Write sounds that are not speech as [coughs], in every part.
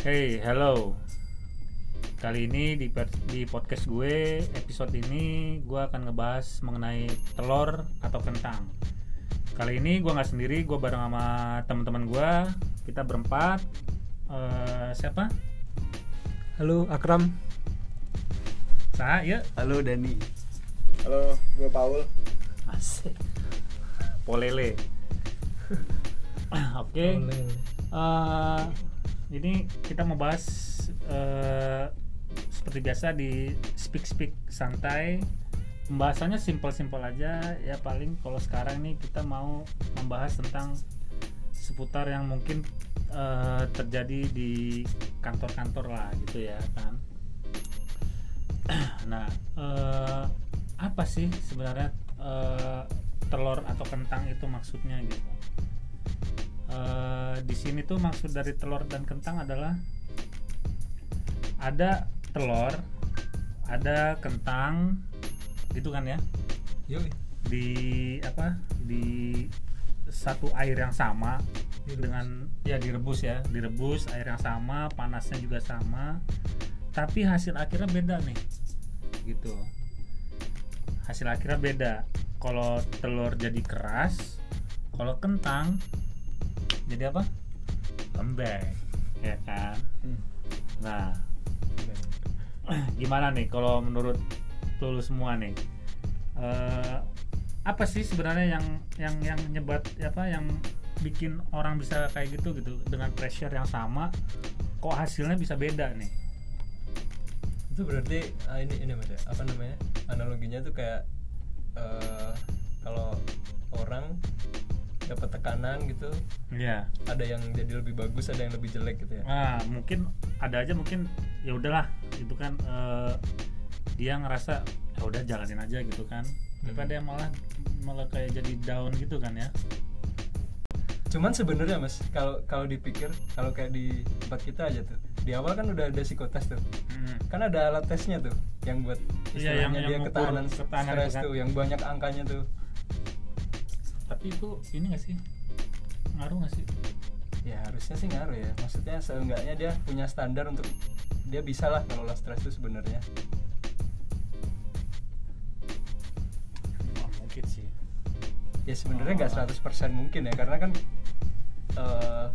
Hey, hello. Kali ini di, di podcast gue, episode ini gue akan ngebahas mengenai telur atau kentang. Kali ini gue nggak sendiri, gue bareng sama teman-teman gue. Kita berempat. Eh, siapa? Halo Akram. Saya, ya. Halo Dani. Halo, gue Paul. Asik. Polele. [laughs] Oke. Eh, ini kita mau bahas eh, seperti biasa di speak speak santai. Pembahasannya simpel-simpel aja. Ya paling kalau sekarang nih kita mau membahas tentang seputar yang mungkin eh, terjadi di kantor-kantor lah gitu ya kan. [clears throat] Nah eh, apa sih sebenarnya eh, telur atau kentang itu maksudnya gitu Eh, di sini tuh maksud dari telur dan kentang adalah ada telur, ada kentang, gitu kan ya? Yuk. Di apa? Di satu air yang sama Direbus. dengan ya direbus ya, direbus air yang sama, panasnya juga sama, tapi hasil akhirnya beda nih, gitu. Hasil akhirnya beda. Kalau telur jadi keras, kalau kentang jadi apa? Lembek, ya kan? Nah, gimana nih kalau menurut lu semua nih? Eh, apa sih sebenarnya yang yang yang nyebat apa yang bikin orang bisa kayak gitu gitu dengan pressure yang sama kok hasilnya bisa beda nih? Itu berarti ah, ini ini Mas ya, apa namanya? Analoginya tuh kayak eh, kalau orang dapat tekanan gitu, Iya. ada yang jadi lebih bagus, ada yang lebih jelek gitu ya. Nah, mungkin ada aja mungkin ya udahlah itu kan eh, dia ngerasa ya udah jalanin aja gitu kan. Tapi Hmm. ada yang malah malah kayak jadi down gitu kan ya. Cuman sebenarnya Mas, kalau kalau dipikir, kalau kayak di tempat kita aja tuh, di awal kan udah ada psikotes tuh. Hmm. Kan ada alat tesnya tuh yang buat Iya, yang- istilahnya yang dia ngukur ketahanan, ketahanan stres kan. tuh, yang banyak angkanya tuh. Tapi itu ini gak sih? Ngaruh gak sih? Ya harusnya sih ngaruh ya. Maksudnya seenggaknya dia punya standar untuk dia bisa lah ngelola stres itu sebenarnya. Oh, mungkin sih. Ya sebenarnya nggak Oh. 100% mungkin ya karena kan eh,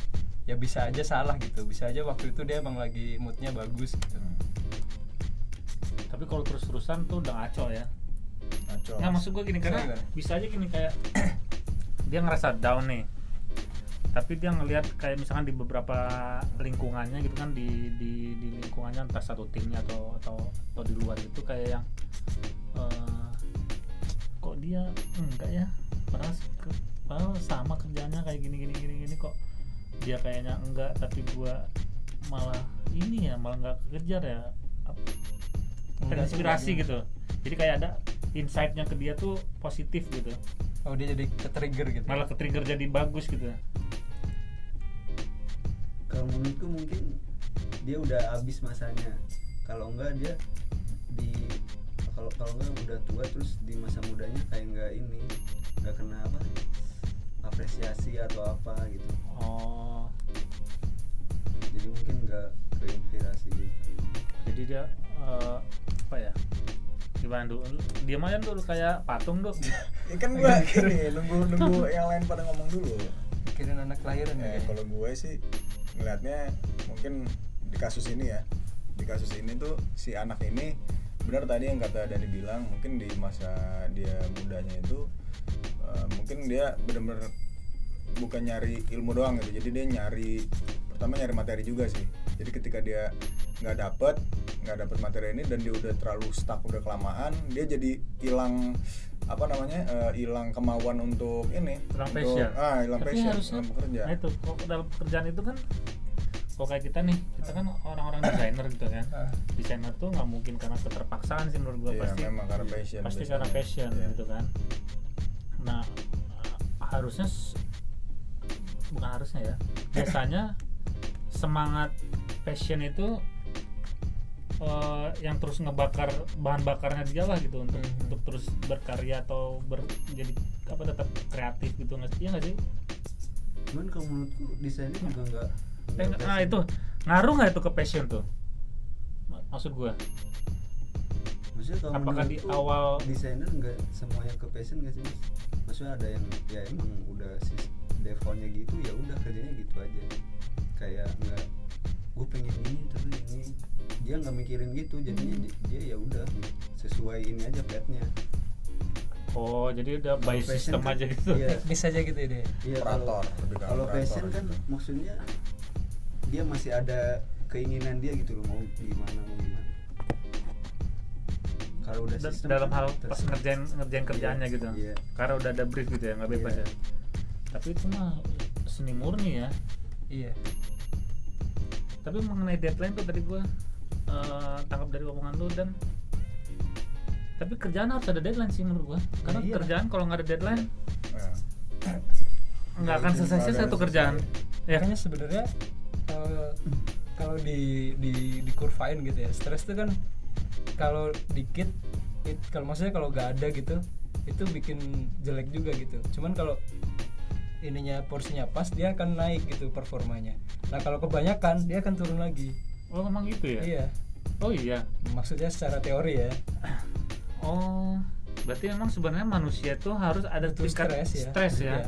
ya bisa aja salah gitu. Bisa aja waktu itu dia emang lagi moodnya bagus gitu. Tapi kalau terus-terusan tuh udah ngaco ya. Ngaco. Nggak maksud gue gini karena bisa aja gini kayak dia ngerasa down nih. Tapi dia ngelihat kayak misalkan di beberapa lingkungannya gitu kan di di, di lingkungannya entah satu timnya atau atau atau di luar itu kayak yang eh, kok dia enggak ya padahal padahal sama kerjanya kayak gini gini gini gini kok dia kayaknya enggak tapi gua malah ini ya malah nggak kekejar ya terinspirasi lagi. gitu jadi kayak ada insightnya ke dia tuh positif gitu. Oh dia jadi ke trigger gitu. malah ke trigger jadi bagus gitu. Kalau menurutku mungkin dia udah habis masanya. Kalau enggak dia di kalau kalau enggak udah tua terus di masa mudanya kayak enggak ini enggak kena apa apresiasi atau apa gitu. Oh. Jadi mungkin enggak keinspirasi gitu jadi dia eh, apa ya gimana dulu dia aja dulu kayak patung dulu [laughs] Ya kan gue [laughs] ini nunggu nunggu yang lain pada ngomong dulu. Mikirin anak kelahiran Ya, ya. kalau gue sih ngelihatnya mungkin di kasus ini ya, di kasus ini tuh si anak ini benar tadi yang kata Dani bilang mungkin di masa dia mudanya itu eh, mungkin dia benar-benar bukan nyari ilmu doang gitu. Jadi dia nyari pertama nyari materi juga sih. Jadi ketika dia nggak dapet nggak dapet materi ini dan dia udah terlalu stuck udah kelamaan dia jadi hilang apa namanya eh, hilang kemauan untuk ini Hilang untuk- passion. ah hilang passion harusnya dalam bekerja nah itu kok dalam pekerjaan itu kan kok kayak kita nih kita kan orang-orang desainer gitu kan Ah. desainer tuh nggak mungkin karena keterpaksaan sih menurut gua Iya, pasti memang karena passion pasti biasanya. karena passion Iya. gitu kan nah harusnya s- bukan harusnya ya biasanya semangat passion itu eh, yang terus ngebakar bahan bakarnya dia lah gitu untuk Mhm. untuk terus berkarya atau ber, jadi apa tetap kreatif gitu nggak sih? Iya nggak sih? cuman kalau menurutku desainnya juga enggak Eh, ah itu ngaruh nggak itu ke passion tuh Ma- maksud gue maksudnya kalau Apakah di awal- desainer nggak semuanya ke passion nggak sih mas maksudnya ada yang ya emang udah si defaultnya gitu ya udah kerjanya gitu aja kayak nggak gue pengen ini tapi ini dia nggak mikirin gitu jadinya di- dia ya udah sesuai ini aja petnya oh jadi udah by system kan- aja gitu. iya. [laughs] teknis aja gitu ya deh Iya, kalau Operator, kalau passion kan gitu. maksudnya dia masih ada keinginan dia gitu loh mau gimana mau gimana. Kalau udah Da- sistem dalam kan hal pas ngerjain ngerjain kerjaannya Iya, gitu. iya. karena udah ada brief gitu ya nggak bebas Iya. ya. Tapi itu mah seni murni ya. Iya. Tapi mengenai deadline tuh tadi gua eh, tangkap dari omongan lu dan tapi kerjaan harus ada deadline sih menurut gua. Karena iya. kerjaan kalau nggak ada deadline Nah, nggak akan selesai satu kerjaan. Ya. Makanya sebenarnya eh, kalau di di dikurvain gitu ya stres itu kan kalau dikit it- kalau maksudnya kalau nggak ada gitu itu bikin jelek juga gitu. Cuman kalau ininya porsinya pas dia akan naik gitu performanya. Nah kalau kebanyakan dia akan turun lagi oh emang gitu ya iya oh iya maksudnya secara teori ya oh berarti emang sebenarnya manusia tuh harus ada itu tingkat stres ya stres ya Iya.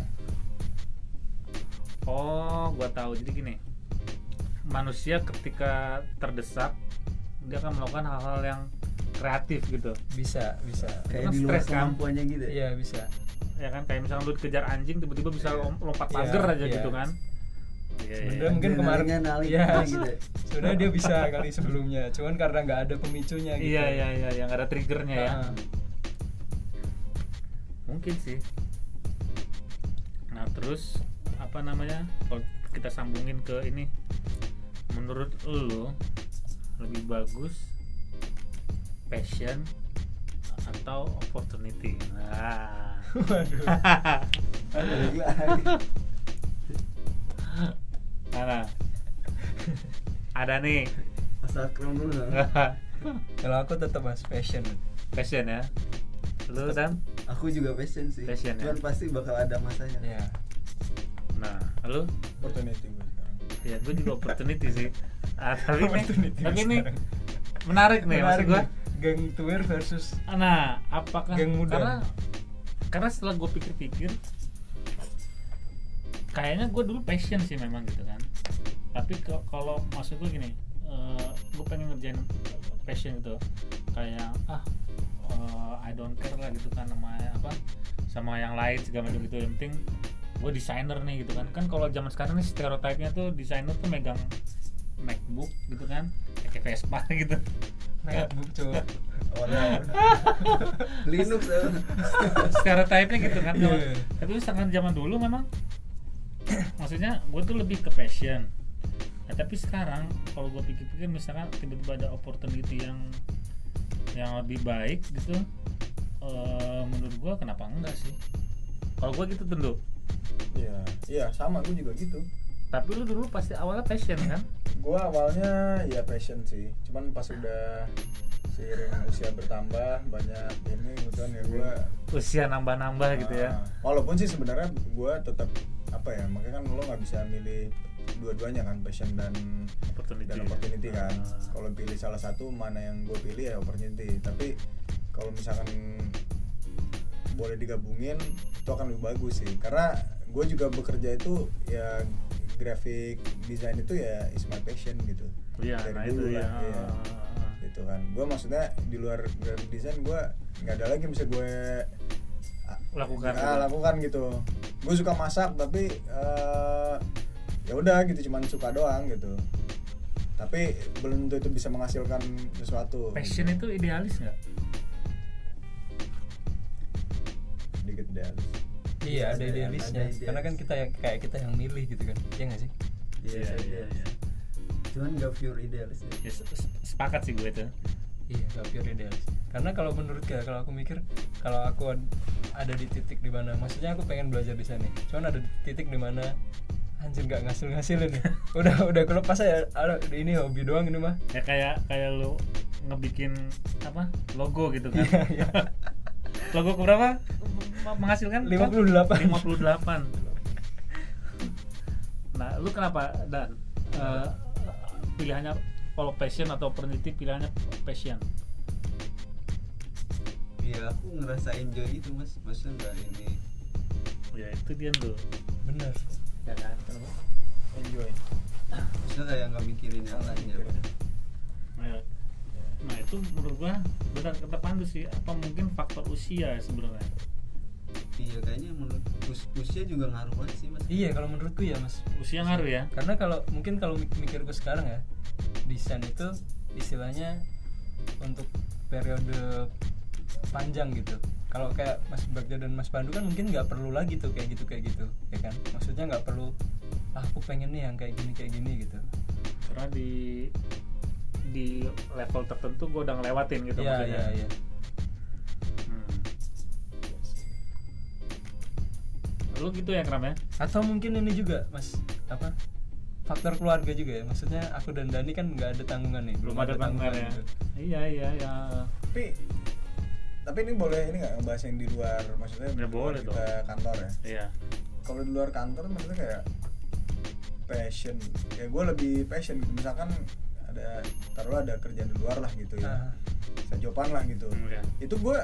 Oh, gua tahu. Jadi gini, manusia ketika terdesak, dia akan melakukan hal-hal yang kreatif gitu. bisa bisa kayak Kan di luar stres kan? kemampuannya gitu ya iya bisa Ya kan, kayak misalnya lu dikejar anjing, tiba-tiba bisa Iya. lom- lompat Iya, pagar aja iya. gitu kan. Iya, iya. Sebenarnya mungkin kemarin Iya. gitu ya. sebenarnya dia bisa kali sebelumnya cuman karena nggak ada pemicunya gitu Iya, iya, iya, yang ada triggernya ya. Mungkin sih. Nah, terus apa namanya? Kalau kita sambungin ke ini, menurut lu lebih bagus passion atau opportunity? Nah. [laughs] waduh. [laughs] Mana? [laughs] Ada nih. asal keren dulu dong. [laughs] kalau aku tetap mas passion passion ya. Lu dan? aku juga passion sih Passion, ya? cuman pasti bakal ada masanya ya Nah, lu? opportunity gue sekarang Ya, gue juga opportunity sih. [laughs] Ah, tapi nih, tapi nih menarik nih maksud Menarik gue. nih. geng tuir versus Nah, apakah Geng muda. karena karena setelah gue pikir-pikir kayaknya gue dulu passion sih memang gitu kan. Tapi kalau maksud gue gini, gue pengen ngerjain passion gitu kayak ah eh, I don't care lah gitu kan sama apa sama yang lain segala macam gitu yang penting gue desainer nih gitu kan kan kalau zaman sekarang nih stereotipnya tuh desainer tuh megang MacBook gitu kan kayak Vespa [laughs] gitu naik book cowok Oh, ada. [laughs] Linux ya. stereotipnya gitu kan Iya. Kalau- tapi misalkan zaman dulu memang maksudnya gue tuh lebih ke passion. Nah, tapi sekarang kalau gue pikir-pikir misalkan tiba-tiba ada opportunity yang yang lebih baik gitu eh, menurut gue kenapa enggak sih? Kalau gue gitu tentu iya iya sama gue juga gitu. Tapi lu dulu pasti awalnya passion kan? Gue awalnya ya passion sih. Cuman pas udah seiring usia bertambah banyak ini kan ya gue usia nambah-nambah gitu ya. Walaupun sih sebenarnya gue tetap apa ya makanya kan lo nggak bisa milih dua-duanya kan passion dan opportunity. dan opportunity kan. Ah. kalau pilih salah satu mana yang gue pilih ya opportunity. Tapi kalau misalkan boleh digabungin itu akan lebih bagus sih. Karena gue juga bekerja itu ya graphic design itu ya is my passion gitu. Iya Dari nah dulu itu ya. lah, iya. gitu kan. Gue maksudnya di luar graphic design gue nggak ada lagi yang bisa gue ah, Lakukan ah, gitu. lakukan gitu gue suka masak tapi eh, ya udah gitu cuman suka doang gitu tapi belum tentu itu bisa menghasilkan sesuatu passion gitu. itu idealis nggak sedikit idealis iya ada Ada- idealisnya ada idealis. karena kan kita yang kayak kita yang milih gitu kan iya nggak sih Iya, Iya, iya, iya, iya. Cuman gak pure idealis ya. Se- se- sepakat sih gue itu iya. Gak pure idealis. Karena kalau menurut gue kalau aku mikir kalau aku ad- ada di titik di mana maksudnya aku pengen belajar di sana. Cuman ada di titik di mana anjir nggak ngasil ngasilin nih [laughs] udah udah kelepas aja. Ada ini hobi doang ini mah. Ya kayak kayak lu ngebikin apa? Logo gitu kan. Iya, iya. [laughs] logo berapa menghasilkan 58. 58 [laughs] nah lu kenapa dan Eh, pilihannya kalau passion atau peneliti pilihannya passion. Iya aku ngerasa enjoy itu mas. Maksudnya nggak ini. Ya itu dia tuh bener ya kan enjoy. Maksudnya kayak nggak mikirin yang lain ya nah, nah itu menurut gua benar kata Pandu sih. Apa mungkin faktor usia ya sebenarnya? Iya kayaknya menurut us usia juga ngaruh banget sih mas. Iya kalau menurutku ya mas. Usia ngaruh ya? Karena kalau mungkin kalau mik- mikirku sekarang ya desain itu istilahnya untuk periode panjang gitu. Kalau kayak Mas Bagja dan Mas Pandu kan mungkin nggak perlu lagi tuh kayak gitu kayak gitu ya kan? Maksudnya nggak perlu ah, aku pengen nih yang kayak gini kayak gini gitu. Karena di di level tertentu gua udah ngelewatin gitu iya maksudnya. iya iya. Hmm. lu gitu ya Kram ya? Atau mungkin ini juga Mas apa faktor keluarga juga ya. Maksudnya aku dan Dani kan nggak ada tanggungan nih. Belum ada tanggungan ya gitu. iya iya ya tapi tapi ini boleh ini nggak ngebahas yang di luar? Maksudnya di Ya, boleh kita kantor ya? Iya. Kalau di luar kantor maksudnya kayak passion. Ya gue lebih passion. Gitu misalkan ada taruh ada kerjaan di luar lah gitu ya. Ah. sejopan lah gitu. Hmm, iya. itu gue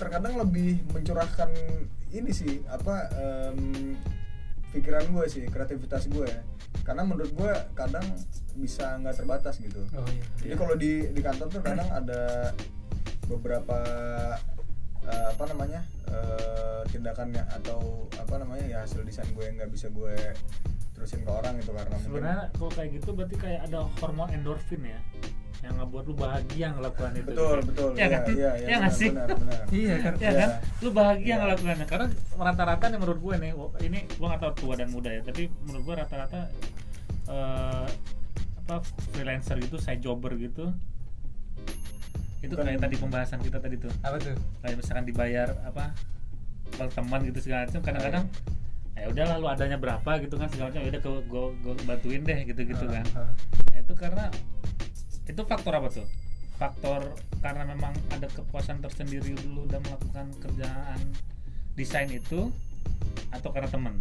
terkadang lebih mencurahkan ini sih. Apa em, pikiran gue sih kreativitas gue karena menurut gue kadang bisa nggak terbatas gitu. Oh iya. Jadi kalau di di kantor tuh kadang ada beberapa eh, apa namanya eh, tindakannya atau apa namanya ya hasil desain gue yang nggak bisa gue terusin ke orang gitu karena sebenarnya kalau kayak gitu berarti kayak ada hormon endorfin ya yang ngebuat lu bahagia ngelakukan itu. Betul gitu. betul. Ya kan? Iya iya ya benar, sih? benar benar. Iya kan? Ya Iya. kan? Lu bahagia Iya. ngelakukannya karena rata-rata nih menurut gue nih ini gue nggak tahu tua dan muda ya tapi menurut gue rata-rata eh, apa freelancer gitu saya jobber gitu itu Bukan- kayak tadi pembahasan kita tadi tuh. Apa tuh? Kayak misalkan dibayar apa kalau teman gitu segala macam kadang-kadang ya udahlah lu adanya berapa gitu kan segala macam ya udah gue gue bantuin deh gitu gitu kan. ah. Nah, itu karena itu faktor apa tuh faktor karena memang ada kepuasan tersendiri dulu udah melakukan kerjaan desain itu atau karena temen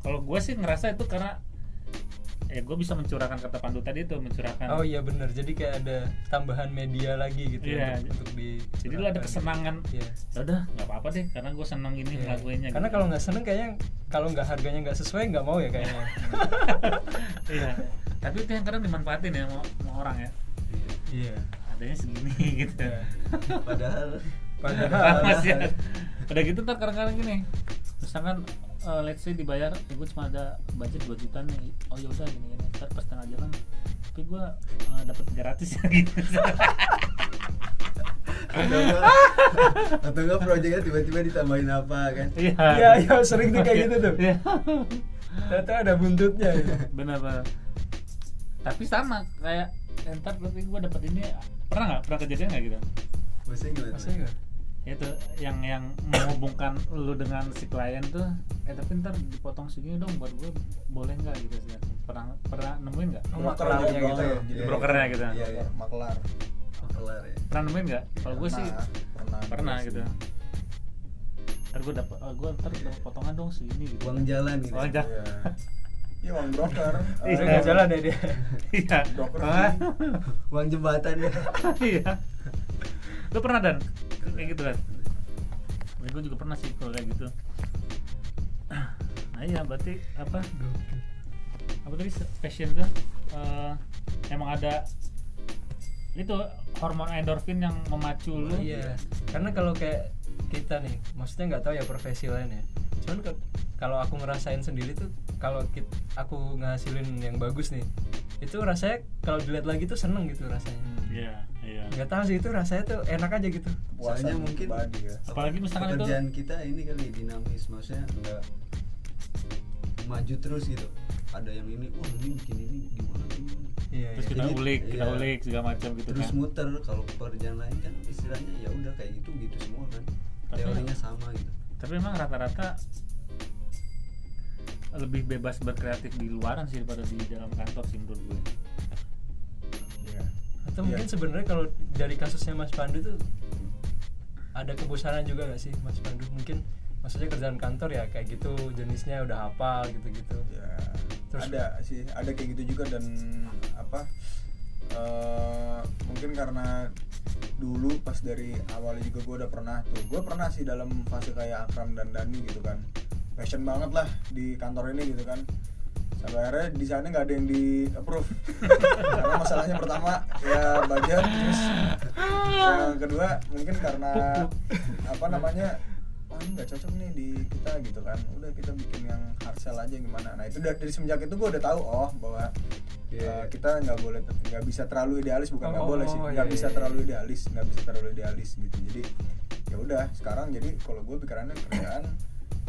kalau gue sih ngerasa itu karena ya gue bisa mencurahkan kata Pandu tadi tuh mencurahkan oh iya bener jadi kayak ada tambahan media lagi gitu Iya. untuk, untuk di jadi lu ada kesenangan Iya. ya udah nggak apa-apa deh karena gue senang ini Iya. ngelakuinnya karena gitu. kalau nggak seneng kayaknya kalau nggak harganya nggak sesuai nggak mau ya kayaknya [laughs] iya tapi itu yang kadang dimanfaatin ya sama, sama orang ya iya adanya segini [laughs] gitu Iya. padahal padahal [laughs] Mas ya. Udah gitu ntar kadang-kadang gini. Misalkan eh, let's say dibayar, ya gue cuma ada budget 2 juta nih. Oh ya udah gini gini. Ntar pas tengah jalan tapi gue uh, dapat 300 ya gitu. atau enggak proyeknya tiba-tiba ditambahin apa kan Iya. iya iya sering tuh kayak gitu tuh Iya. ternyata ada buntutnya gitu. Benar benar. Tapi sama kayak eh, ntar tapi gue dapat ini pernah nggak? Pernah kejadian nggak gitu? maksudnya gimana Maksudnya nggak? itu yang yang menghubungkan lu dengan si klien tuh eh tapi ntar dipotong segini dong buat gue boleh nggak gitu sih? Pernah pernah nemuin nggak? Oh, makelarnya jadi gitu. broker, jadi Iya, brokernya gitu. iya iya maklar Oh, kelar ya. Pernah nemuin nggak? Kalau gue sih Pernah, pernah gitu. Ntar gue dapat gue ntar dapat potongan dong segini gitu. Uang jalan gitu. Uang jalan [laughs] Iya. Iya uang broker. Iya. Nggak jalan ya dia. Iya. Broker. Ah, uang jembatan ya. [laughs] Iya. Lu pernah dan? Kayak gitu kan gue juga pernah sih kalau kayak gitu. Nah iya berarti apa? Apa tadi? Passion tuh eh, emang ada itu hormon endorfin yang memacu lu? Iya. Karena kalau kayak kita nih maksudnya nggak tahu ya profesi lain ya cuman ke- kalau aku ngerasain sendiri tuh kalau aku ngasilin yang bagus nih itu rasanya kalau dilihat lagi tuh seneng gitu rasanya. Iya iya. Nggak tahu sih itu rasanya tuh enak aja gitu. Soalnya mungkin pribadi ya. Apalagi misalkan itu- pekerjaan kita ini kali dinamis. Maksudnya enggak maju terus gitu. Ada yang ini wah ini bikin ini gimana gimana? Iya terus iya. kita ulik kita iya. ulik segala macam gitu terus kan. muter kalau pekerjaan lain kan istilahnya ya udah kayak gitu gitu semua kan. Tapi- teorinya sama gitu tapi memang rata-rata lebih bebas berkreatif di luaran sih daripada di dalam kantor sih menurut gue Iya. atau Iya. mungkin sebenarnya kalau dari kasusnya Mas Pandu tuh ada kebosanan juga gak sih Mas Pandu mungkin maksudnya kerjaan kantor ya kayak gitu jenisnya udah hafal gitu-gitu Ya, Terus- ada sih, ada kayak gitu juga dan apa apa eh, mungkin karena dulu pas dari awalnya juga gue udah pernah tuh. Gue pernah sih dalam fase kayak Akram dan Dani gitu kan. Passion banget lah di kantor ini gitu kan. Sampai akhirnya di sana nggak ada yang di approve. Karena masalahnya pertama ya budget terus yang kedua mungkin karena apa namanya wah ini nggak cocok nih di kita gitu kan. Udah kita bikin yang hard sell aja gimana. Nah itu dari, dari semenjak itu gue udah tahu oh bahwa Iya. uh, kita nggak boleh nggak bisa terlalu idealis bukan nggak Oh, boleh sih oh, nggak iya, bisa iya. terlalu idealis nggak bisa terlalu idealis gitu jadi ya udah sekarang jadi kalau gue pikirannya kerjaan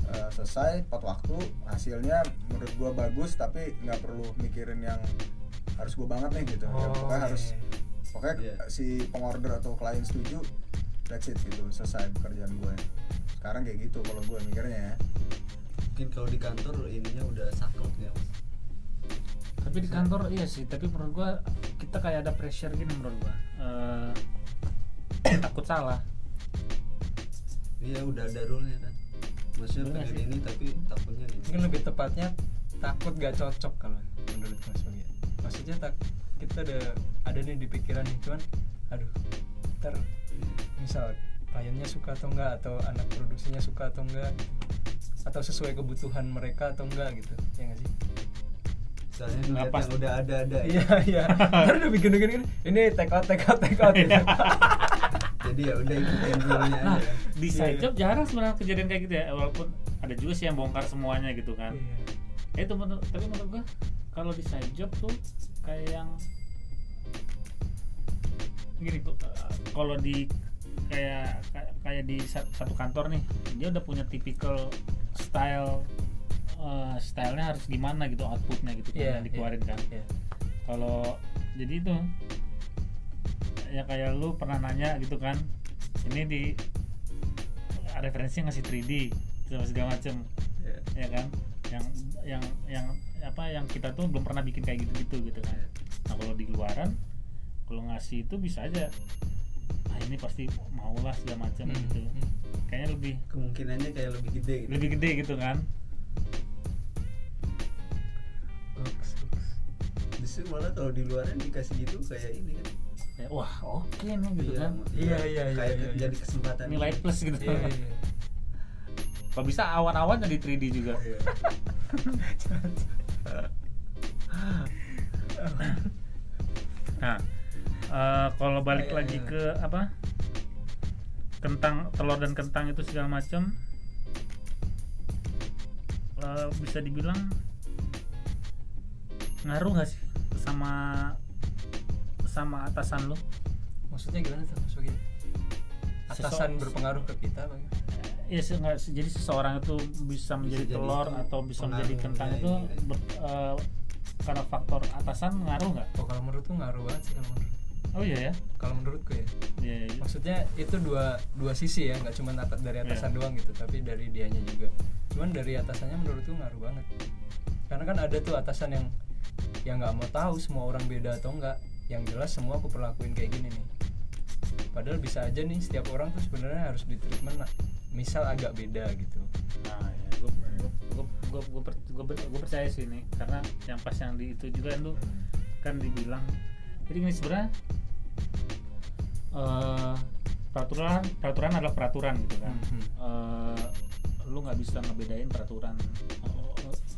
uh, [clears throat] selesai tepat waktu hasilnya menurut gue bagus tapi nggak perlu mikirin yang harus gue banget nih gitu ya, Oh, pokoknya iya, harus iya. pokoknya Iya. si pengorder atau klien setuju that's it gitu selesai pekerjaan gue sekarang kayak gitu kalau gue mikirnya ya mungkin kalau di kantor ininya udah saklek ya mas tapi di kantor iya sih. Tapi menurut gua kita kayak ada pressure gini menurut gua. Eh, [coughs] takut salah. Iya udah ada rule nya kan. Maksudnya Bener pengen ini tapi takutnya ini mungkin lebih tepatnya takut gak cocok kalau menurut Mas Bagia maksudnya tak kita udah ada nih di pikiran nih cuman aduh ntar misal kliennya suka atau enggak atau anak produksinya suka atau enggak atau sesuai kebutuhan mereka atau enggak gitu. Ya nggak sih soalnya ngeliat yang udah ada ada. Iya iya. Ntar udah bikin bikin gini, ini take out take out take out. Gitu. [laughs] jadi ya udah ikutin rule nya nah aja. di Iya, side job jarang sebenarnya kejadian kayak gitu ya. Walaupun ada juga sih yang bongkar semuanya gitu kan. Iya. itu menurut tapi menurut gua kalau di side job tuh kayak yang gini eh, kalau di kayak kayak- di sat- satu kantor nih dia udah punya typical style eh, stylenya harus gimana gitu outputnya gitu kan Iya, yang dikeluarin kan Iya. kalau jadi itu ya kayak lu pernah nanya gitu kan ini di referensinya ngasih 3D sama segala macem Iya. ya kan yang yang yang apa yang kita tuh belum pernah bikin kayak gitu gitu gitu kan nah kalau di luaran kalau ngasih itu bisa aja ah ini pasti mau lah segala macam Hmm, gitu hmm. kayaknya lebih kemungkinannya kayak lebih gede gitu. lebih gede gitu kan Goks. justru malah kalau di luaran dikasih gitu kayak ini kan ya, wah oke nih gitu kan Iya, iya, iya, kayak iya, iya. jadi kesempatan nilai plus gitu Iya, iya, iya. kalau bisa awan-awan jadi 3D juga Iya. [laughs] Nah, eh, kalau balik Kayak- lagi ke apa? Kentang, telur dan kentang itu segala macam eh, bisa dibilang ngaruh nggak sih sama sama atasan lo? maksudnya gimana tuh Mas Bagia? atasan Sesu- berpengaruh ke kita bang Ya, se- jadi seseorang itu bisa menjadi jadi telur itu atau bisa menjadi kentang itu ini. ber- eh, karena faktor atasan ngaruh nggak? oh kalau menurutku ngaruh banget sih kalau menurut Oh iya ya. kalau menurutku ya Iya, iya. maksudnya itu dua dua sisi ya nggak cuma atas dari atasan Iya. doang gitu tapi dari dianya juga cuman dari atasannya menurutku ngaruh banget karena kan ada tuh atasan yang yang nggak mau tahu semua orang beda atau enggak yang jelas semua aku perlakuin kayak gini nih. Padahal bisa aja nih setiap orang tuh sebenarnya harus di treatment nah, misal agak beda gitu. Nah, ya, gue gue percaya sih ini. Karena yang pas yang di itu juga itu kan dibilang. Jadi ini sebenarnya eh, peraturan peraturan adalah peraturan gitu kan. Mhm. Eh, lu nggak bisa ngebedain peraturan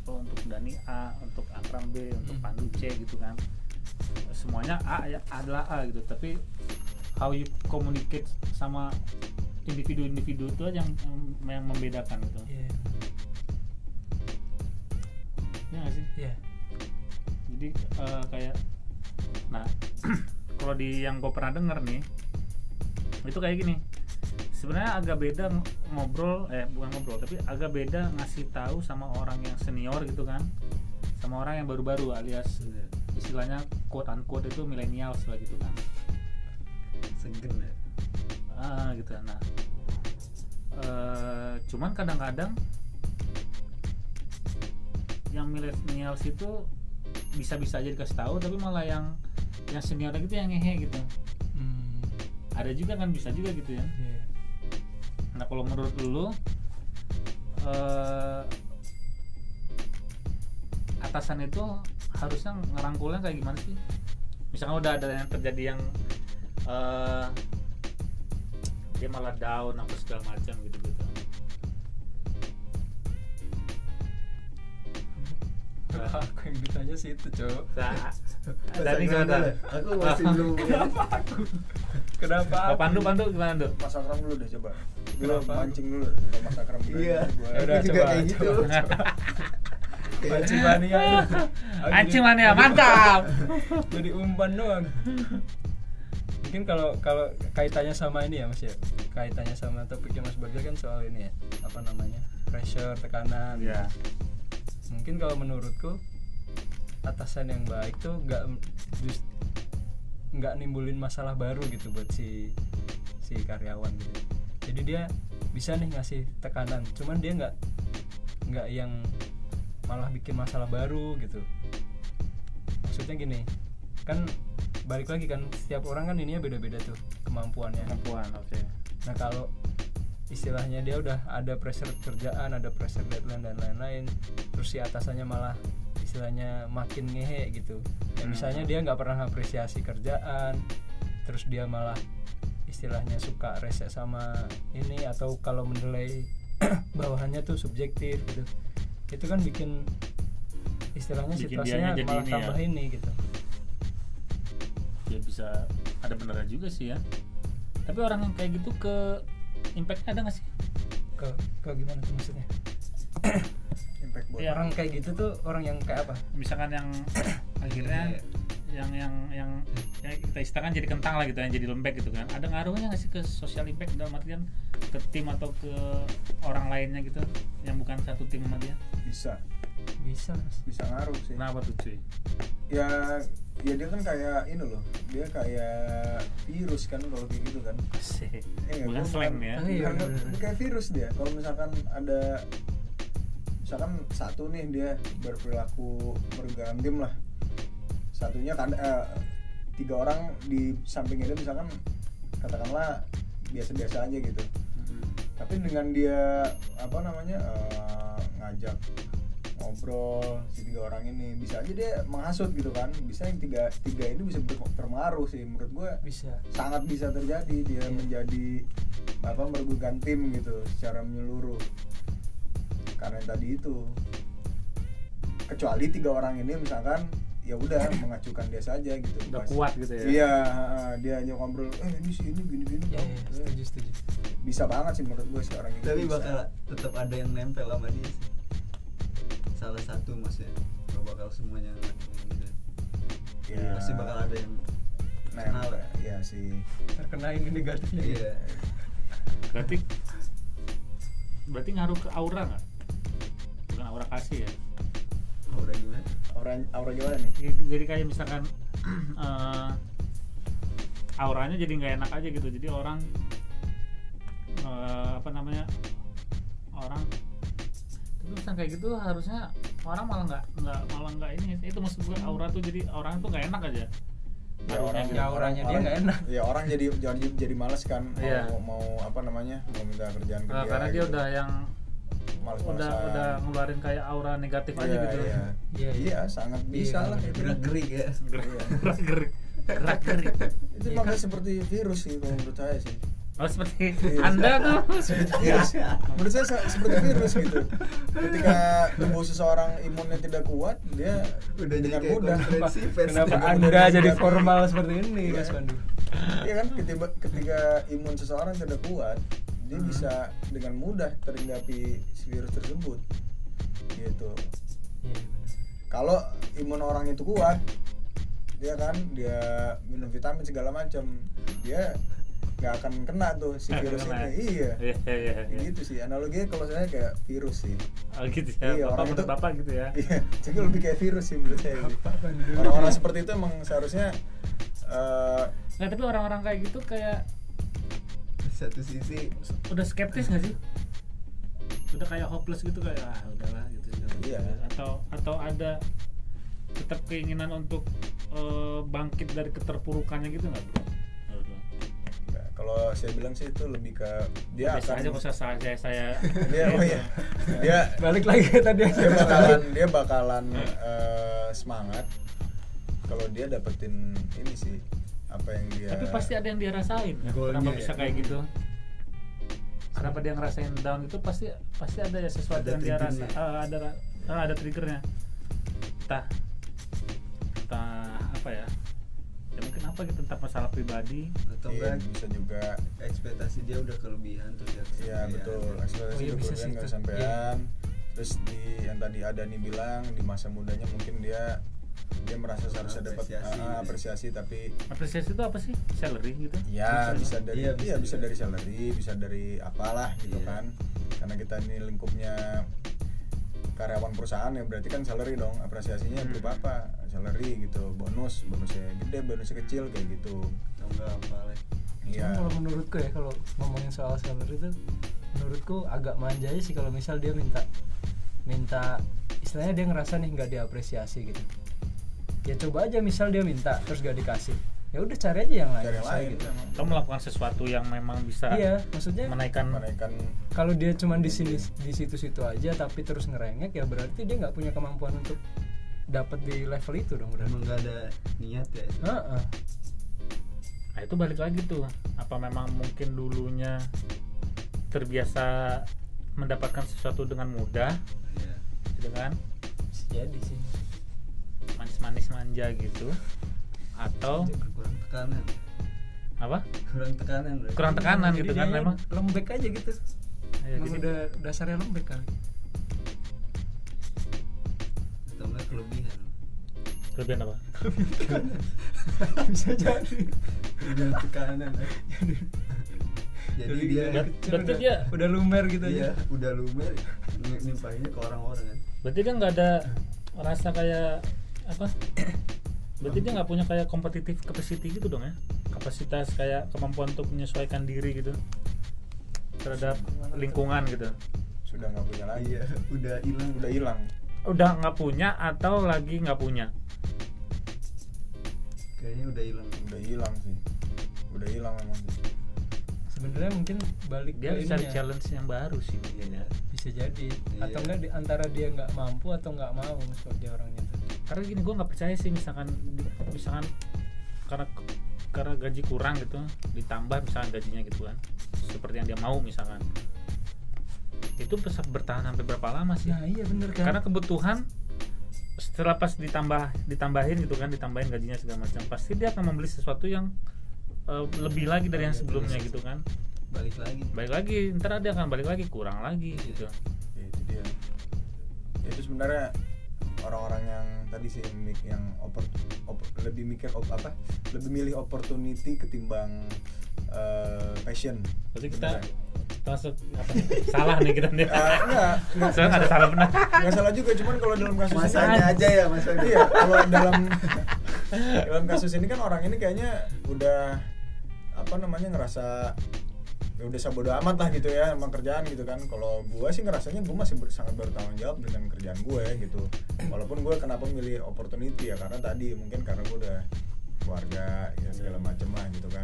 oh, untuk Dani A untuk Akram B untuk Mhm. Pandu C gitu kan. Semuanya A ya adalah A gitu. Tapi how you communicate sama individu-individu itu yang yang membedakan gitu. Iya. Ya nggak sih? Iya. Jadi eh, kayak nah [clears throat] kalau di yang gue pernah denger nih itu kayak gini sebenarnya agak beda ng- ngobrol eh bukan ngobrol tapi agak beda ngasih tahu sama orang yang senior gitu kan. Sama orang yang baru-baru alias Iya. istilahnya quote unquote itu milenial lah gitu kan. Segen ya. Ah gitu. Nah eh, cuman kadang-kadang yang milenials itu bisa-bisa aja dikasih tahu tapi malah yang yang senior gitu yang ngehe gitu. Hmm, ada juga kan bisa juga gitu ya. Iya. Nah kalau menurut lu eh, atasan itu harusnya ngerangkulnya kayak gimana sih? Misalkan udah ada yang terjadi yang eh, dia malah down apa segala macam gitu gitu aku yang ditanya sih itu cowok nah, dari gimana? gimana Aku masih belum [laughs] kenapa aku kenapa? Oh, pandu pandu gimana tuh Mas Akram dulu deh coba. Gue Kenapa? mancing dulu. Kalau Mas Akram Iya. Ya udah, coba, kayak gitu. coba, [laughs] Mancing mania jadi- mania mantap. Jadi umpan doang. Mungkin kalau kalau kaitannya sama ini ya mas ya? Kaitannya sama topiknya mas Bagja kan soal ini ya apa namanya? Pressure tekanan. Ya mungkin kalau menurutku atasan yang baik tuh nggak just nggak nimbulin masalah baru gitu buat si si karyawan gitu. Jadi dia bisa nih ngasih tekanan cuman dia nggak nggak yang malah bikin masalah baru gitu. Maksudnya gini kan balik lagi kan setiap orang kan ininya beda-beda tuh kemampuannya. Kemampuan oke. Nah kalau istilahnya dia udah ada pressure kerjaan, ada pressure deadline dan lain-lain, terus si atasannya malah istilahnya makin ngehe gitu. Ya misalnya dia nggak pernah apresiasi kerjaan, terus dia malah istilahnya suka rese sama ini atau kalau menilai [clears throat] bawahannya tuh subjektif gitu. Itu kan bikin istilahnya Bikin situasinya malah ini ya. tambah ini gitu. ya bisa ada benernya juga sih ya tapi orang yang kayak gitu ke impactnya ada nggak sih Ke, ke gimana tuh maksudnya? [clears throat] Impact buat Iya. Orang kayak gitu tuh orang yang kayak apa? misalkan yang [coughs] akhirnya yang yang yang ya kita istilahkan jadi kentang lah gitu yang jadi lembek gitu kan ada ngaruhnya nggak sih ke social impact dalam artian ke tim atau ke orang lainnya gitu yang bukan satu tim sama dia Bisa Bisa. Bisa ngaruh sih kenapa tuh cuy Ya ya dia kan kayak ini loh dia kayak virus kan kalau kayak gitu kan Asik. Iya, bukan slang ya Oh, iya. Bukan- bukan kayak virus dia kalau misalkan ada misalkan satu nih dia berperilaku merugikan tim lah satunya kan eh, tiga orang di sampingnya dia misalkan katakanlah biasa-biasa aja gitu Mm-mm. tapi dengan dia apa namanya eh, ngajak ngobrol si tiga orang ini bisa aja dia menghasut gitu kan bisa yang tiga tiga ini bisa ber- terpengaruh sih menurut gue Bisa. sangat bisa terjadi dia Iya. menjadi apa merugikan tim gitu secara menyeluruh karena yang tadi itu. Kecuali tiga orang ini misalkan ya udah [clears throat] mengacukan dia saja gitu. Udah Pas- kuat gitu ya? Iya heeh, dia hanya ngobrol eh ini sih ini gini gini Ya, ya, setuju setuju. bisa banget sih menurut gue seorang ini. Tapi bisa. bakal tetap ada yang nempel sama dia sih. Salah satu maksudnya nggak bakal semuanya gitu ya, pasti bakal ada yang kenal nempel ya sih. Terkena ini negatifnya. gitu. iya berarti berarti ngaruh ke aura nggak bukan aura kasih ya aura gimana aura aura gimana nih jadi, jadi kayak misalkan [clears throat] eh, auranya jadi nggak enak aja gitu jadi orang eh, apa namanya orang tapi misalkan kayak gitu harusnya orang malah nggak nggak malah nggak ini itu maksud gue aura tuh jadi orang tuh nggak enak aja ya orang. Ya, auranya dia nggak enak. ya orang jadi jadi jadi males kan mau, Iya. mau apa namanya mau minta kerjaan ke Eh, dia karena dia gitu. udah yang Males-malesan. udah udah ngeluarin kayak aura negatif aja iya, gitu iya. Iya, iya iya. sangat bisa Iya, lah itu gerak gerik ya gerak Iya. gerak gerik gerak gerik itu Iya, makanya kan? seperti virus sih kalau menurut saya sih oh seperti Iya. anda tuh seperti virus [laughs] menurut saya se- seperti virus gitu ketika tubuh seseorang imunnya tidak kuat dia udah jadi dengan mudah Kenapa anda jadi formal seperti ini Iya. Mas Pandu? Iya kan ketika, ketika imun seseorang tidak kuat dia Hmm. bisa dengan mudah terhinggapi si virus tersebut. Gitu. Iya. kalau imun orang itu kuat dia kan dia minum vitamin segala macam dia nggak akan kena tuh si virus ini. Iya. Iya iya iya Kayak gitu sih. Analoginya kalau saya kayak virus sih. Oh gitu ya. Iya, bapak orang itu- bapak gitu ya. [laughs] iya jadi lebih kayak virus sih menurut saya. Orang-orang seperti itu emang seharusnya eh, Nggak, tapi orang-orang kayak gitu kayak satu sisi. Udah skeptis nggak sih? Udah kayak hopeless gitu kayak ah udahlah gitu, gitu. Iya. atau atau ada tetap keinginan untuk eh, bangkit dari keterpurukannya gitu nggak bro? Kalau saya bilang sih itu lebih ke dia Biasa akan aja usah saya saya, saya. Dia oh iya. Dia [laughs] Balik lagi ke tadi. dia bakalan dia bakalan eh, semangat kalau dia dapetin ini sih apa yang dia tapi pasti ada yang dia rasain ya. Goalnya. kenapa ya. bisa kayak gitu. Kenapa dia ngerasain down itu pasti pasti ada ya sesuatu Ada yang dia rasa ah, ada ah, ada triggernya. Entah entah apa ya. Ya mungkin apa gitu entah masalah pribadi. Atau Iya, enggak. bisa juga. Ekspektasi dia udah kelebihan terus ya Iya betul, ekspektasi Oh, iya, kelebihan nggak sampean. Terus di yang tadi ada nih bilang di masa mudanya mungkin dia dia merasa seharusnya dapat Apresiasi. ah, apresiasi tapi apresiasi itu apa sih salary gitu ya bisa dari Iya, iya, bisa bisa juga. dari salary, bisa dari apalah gitu Iya. kan. Karena kita ini lingkupnya karyawan perusahaan ya berarti kan salary dong apresiasinya Hmm. berupa apa salary gitu bonus bonusnya gede bonusnya kecil kayak gitu atau enggak apa lah iya kalau menurutku ya kalau ngomongin soal salary itu menurutku agak manja sih kalau misal dia minta minta istilahnya dia ngerasa nih nggak diapresiasi gitu ya coba aja misal dia minta terus gak dikasih ya udah cari aja yang lain cari yang lain gitu. emang. kamu melakukan sesuatu yang memang bisa iya maksudnya menaikkan menaikkan kalau dia cuma di sini di situ-situ aja tapi terus ngerengek ya berarti dia nggak punya kemampuan untuk dapat di level itu dong berarti emang enggak ada niat ya itu Heeh. Nah itu balik lagi tuh Apa memang mungkin dulunya Terbiasa Mendapatkan sesuatu dengan mudah Iya. Gitu kan Bisa jadi sih Manis-manis manja gitu Atau kurang tekanan Apa? kurang tekanan berarti. Kurang tekanan Jadi gitu kan memang lembek aja gitu Ya, Emang jadi- udah dasarnya lembek kali atau enggak kelebihan Kelebihan apa? bisa jadi udah tekanan jadi Dari- dia berarti udah, dia- udah lumer gitu iya aja udah lumer nimpahinnya ke orang-orang kan Berarti dia nggak ada Rasa kayak Apa? Berarti dia nggak punya kayak kompetitif capacity gitu dong ya? Kapasitas kayak kemampuan untuk menyesuaikan diri gitu Terhadap lingkungan gitu. Sudah nggak punya lagi. Iya udah hilang. Udah hilang. Udah nggak punya atau lagi nggak punya? Kayaknya udah hilang. Udah hilang sih. Udah hilang emang sih. Sebenarnya mungkin balik Dia ke cari ininya. challenge yang baru sih mungkin ya. Bisa jadi. Iya. atau enggak di antara dia nggak mampu atau nggak mau misalnya dia orangnya tuh karena gini gue nggak percaya sih misalkan misalkan karena karena gaji kurang gitu ditambah misalkan gajinya gitu kan seperti yang dia mau misalkan. Itu bisa bertahan sampai berapa lama sih? Nah iya bener kan? Karena kebutuhan setelah pas ditambah ditambahin gitu kan ditambahin gajinya segala macam pasti dia akan membeli sesuatu yang eh, lebih lagi dari yang sebelumnya gitu kan. Balik lagi. Balik lagi ntar dia akan balik lagi kurang lagi gitu. Ya, itu dia. Ya, itu sebenarnya orang-orang yang tadi sih yang oppor- opp- lebih mikir op- apa lebih milih opportunity ketimbang eh, passion. Berarti kita masuk apa nih? salah nih kita nih. [laughs] Ah, enggak enggak. Ada salah benar. Nggak salah juga cuman kalau dalam kasus ini masanya aja ya masanya iya kalau dalam [laughs] dalam kasus ini kan orang ini kayaknya udah apa namanya ngerasa ya udah sabodo amat lah gitu ya sama kerjaan gitu kan. Kalau gue sih ngerasanya gue masih ber- sangat bertanggung jawab dengan kerjaan gue gitu. Walaupun gue kenapa milih opportunity ya karena tadi mungkin karena gue udah keluarga ya segala macem lah gitu kan.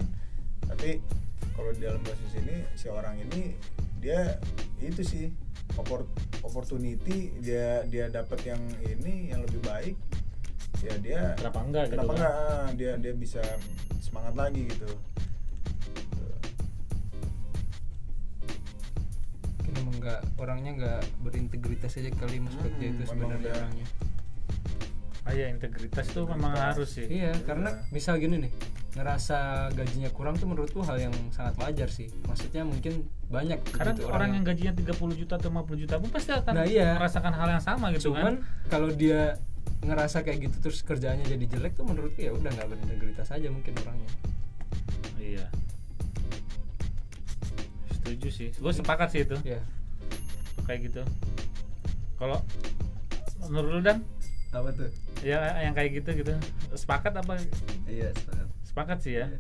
Tapi kalau di dalam kasus ini si orang ini dia itu sih oppor- opportunity dia dia dapat yang ini yang lebih baik ya dia Kenapa enggak gitu kenapa kan? enggak? Ah, dia dia bisa semangat lagi gitu nggak orangnya nggak berintegritas aja kali mas Hmm, Bagja itu memang sebenarnya orangnya Ah iya integritas itu memang Integritas. harus sih. iya karena misal gini nih ngerasa gajinya kurang tuh menurutku hal yang sangat wajar sih maksudnya mungkin banyak Karena gitu orang yang gajinya 30 juta atau 50 juta pun pasti akan Nah, iya. merasakan hal yang sama gitu cuman kan. kalau dia ngerasa kayak gitu terus kerjaannya jadi jelek tuh menurutku ya udah nggak berintegritas aja mungkin orangnya Iya. Setuju sih. Gue sepakat sih itu ya kayak gitu. Kalau menurut lu dan? Apa tuh? Ya yang kayak gitu gitu. Sepakat apa? Iya sepakat. Sepakat sih ya. Iya.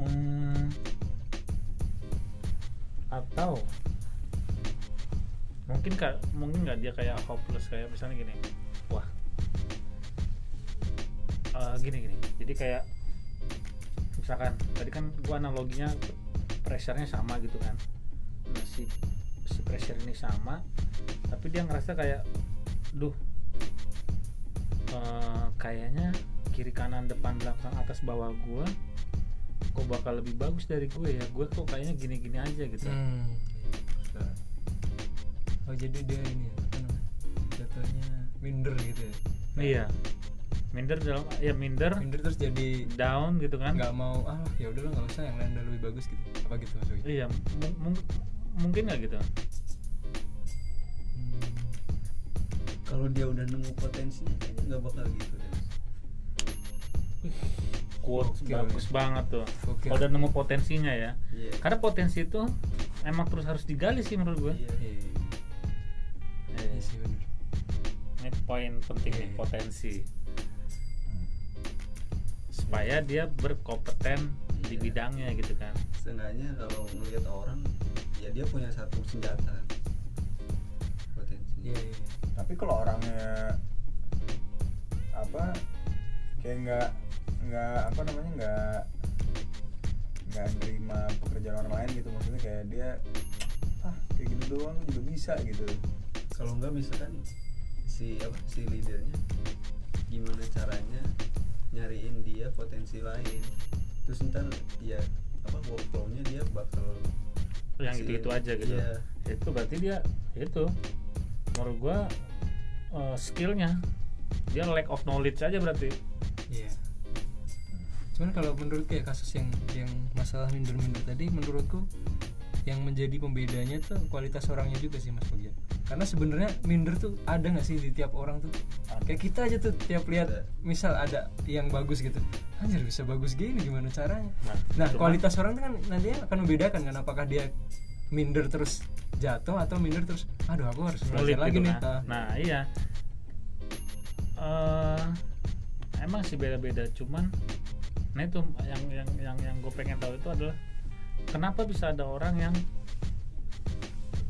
Hmm, atau mungkin kak mungkin nggak dia kayak hopeless kayak misalnya gini. Wah. Eh, gini gini. Jadi kayak misalkan tadi kan gua analoginya pressure-nya sama gitu kan si si pressure ini sama tapi dia ngerasa kayak duh eh, kayaknya kiri kanan depan belakang atas bawah gue kok bakal lebih bagus dari gue ya gue kok kayaknya gini-gini aja gitu Hmm. Oh jadi dia ini ya, apa namanya? Jatuhnya minder gitu ya. iya minder dalam ya minder Minder terus jadi down gitu kan nggak mau ah ya udahlah nggak usah yang lain udah lebih bagus gitu. Apa gitu maksudnya? iya mu- mu- mungkin nggak gitu? Hmm. kalau dia udah nemu potensinya kayaknya nggak bakal gitu deh. Quotes Oke. bagus banget tuh. Kalau udah nemu potensinya ya. Iya. Karena potensi itu emang terus harus digali sih menurut gue iya. Iya, Eh, iya sih bener. ini poin penting nih Iya. potensi. Supaya dia berkompeten di Iya. bidangnya gitu kan. Seenggaknya kalau ngelihat orang ya dia punya satu senjata. Potensi. Iya, iya. tapi kalau orangnya apa kayak nggak nggak apa namanya nggak nggak nerima pekerjaan orang lain gitu. Maksudnya kayak dia ah kayak gitu doang juga bisa gitu. Kalau enggak misalkan si apa si leadernya gimana caranya nyariin dia potensi lain. Terus ntar ya apa workflow-nya dia bakal yang Si- gitu itu aja gitu iya. itu berarti dia itu menurut gua eh, skillnya dia lack of knowledge aja berarti Iya. Cuman kalau menurut kayak kasus yang yang masalah minder-minder tadi menurutku yang menjadi pembedanya tuh kualitas orangnya juga sih Mas Bagja. Karena sebenarnya minder tuh ada nggak sih di tiap orang tuh? Kayak kita aja tuh tiap lihat misal ada yang bagus gitu. Anjir bisa bagus gini gimana caranya? nah, Nah, kualitas orang tuh kan nantinya akan membedakan kan apakah dia minder terus jatuh atau minder terus aduh aku harus belajar lagi gitu nih. kan. Ah. nah iya Eh, emang sih beda-beda cuman nah itu yang yang yang yang gue pengen tahu itu adalah kenapa bisa ada orang yang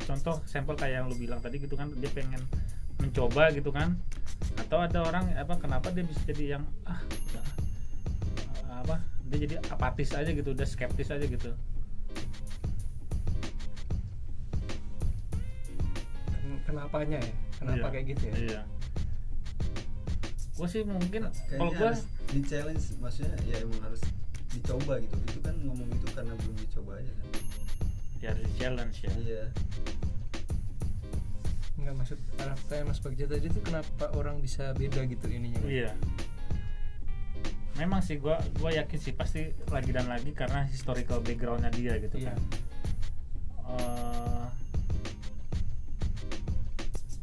contoh sampel kayak yang lu bilang tadi gitu kan dia pengen mencoba gitu kan. Atau ada orang apa kenapa dia bisa jadi yang ah udah, apa dia jadi apatis aja gitu udah skeptis aja gitu. Ken- Kenapanya ya? Kenapa Iya, kayak gitu ya? iya. Gue sih mungkin kalau gue di challenge maksudnya ya emang harus dicoba gitu. Itu kan ngomong itu karena belum dicoba aja kan ya harus di challenge ya iya Enggak maksud arah kayak Mas Bagja tadi tuh kenapa orang bisa beda gitu ininya? Iya. Memang sih gua gua yakin sih pasti lagi dan lagi karena historical backgroundnya dia gitu Iya. kan. Eh,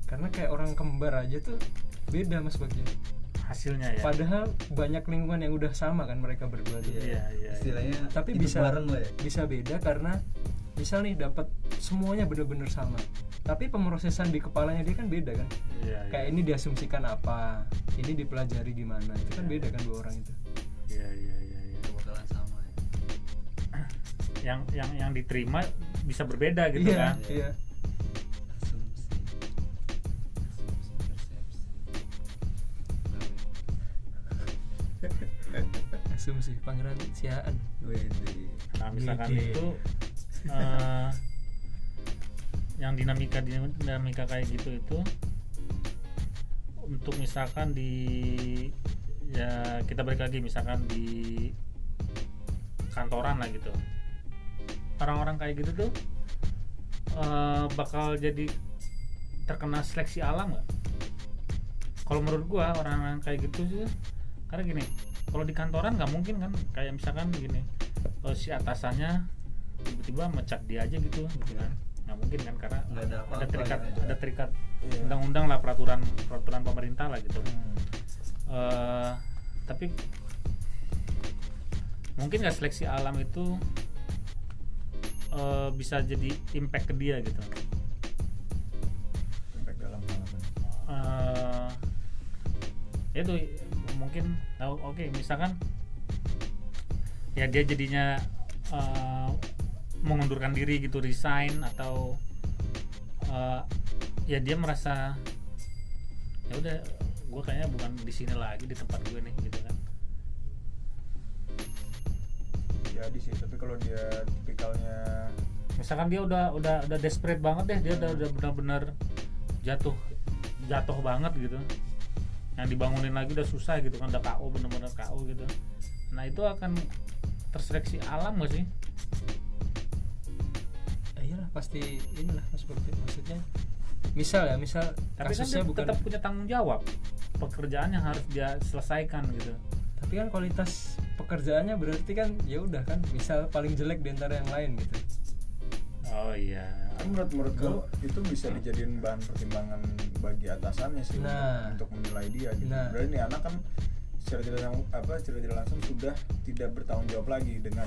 Karena kayak orang kembar aja tuh beda Mas Bagja. hasilnya ya. Padahal banyak lingkungan yang udah sama kan mereka berdua tuh. Iya, iya, istilahnya Tapi bisa bareng lah ya bisa beda karena misal nih dapat semuanya bener-bener sama. Tapi pemrosesan di kepalanya dia kan beda kan. Iya, iya. Kayak ini diasumsikan apa, ini dipelajari gimana. Itu kan Iya. beda kan dua orang itu. Iya, iya, iya, iya. Bakalan sama ya [clears throat] Yang yang yang diterima bisa berbeda gitu iya, kan. iya. asumsi asumsi persepsi [laughs] Asumsi pangeran siaan. Nah, misalkan Gede. itu eh, yang dinamika dinamika kayak gitu itu untuk misalkan di ya kita balik lagi misalkan di kantoran lah gitu orang-orang kayak gitu tuh eh, bakal jadi terkena seleksi alam nggak? Kalau menurut gua orang-orang kayak gitu sih karena gini kalau di kantoran nggak mungkin kan kayak misalkan gini eh, si atasannya tiba-tiba mecat dia aja gitu gitu kan nggak mungkin kan karena Nggak ada apa-apa terikat ya. ada terikat Iya. undang-undang lah peraturan peraturan pemerintah lah gitu Hmm. Eh, tapi mungkin nggak seleksi alam itu eh, bisa jadi impact ke dia gitu impact dalam apa eh itu mungkin nah, oke misalkan ya dia jadinya eh, mengundurkan diri gitu resign atau eh, ya dia merasa ya udah gue kayaknya bukan di sini lagi di tempat gue nih gitu kan. Jadi sih tapi kalau dia tipikalnya misalkan dia udah udah udah desperate banget deh dia udah udah benar-benar jatuh jatuh banget gitu. Yang dibangunin lagi udah susah gitu kan udah KO bener-bener KO gitu. Nah itu akan terseleksi alam gak sih? ya pasti inilah Bobby. maksudnya misal ya misal tapi kan dia bukan tetap punya tanggung jawab pekerjaan yang harus dia selesaikan gitu tapi kan kualitas pekerjaannya berarti kan ya udah kan misal paling jelek di antara yang lain gitu oh iya Tapi menurut menurut gue itu bisa dijadiin bahan pertimbangan bagi atasannya sih untuk- Nah. untuk, menilai dia gitu. Nah. Berarti ini anak kan secara tidak lang- apa secara tidak langsung sudah tidak bertanggung jawab lagi dengan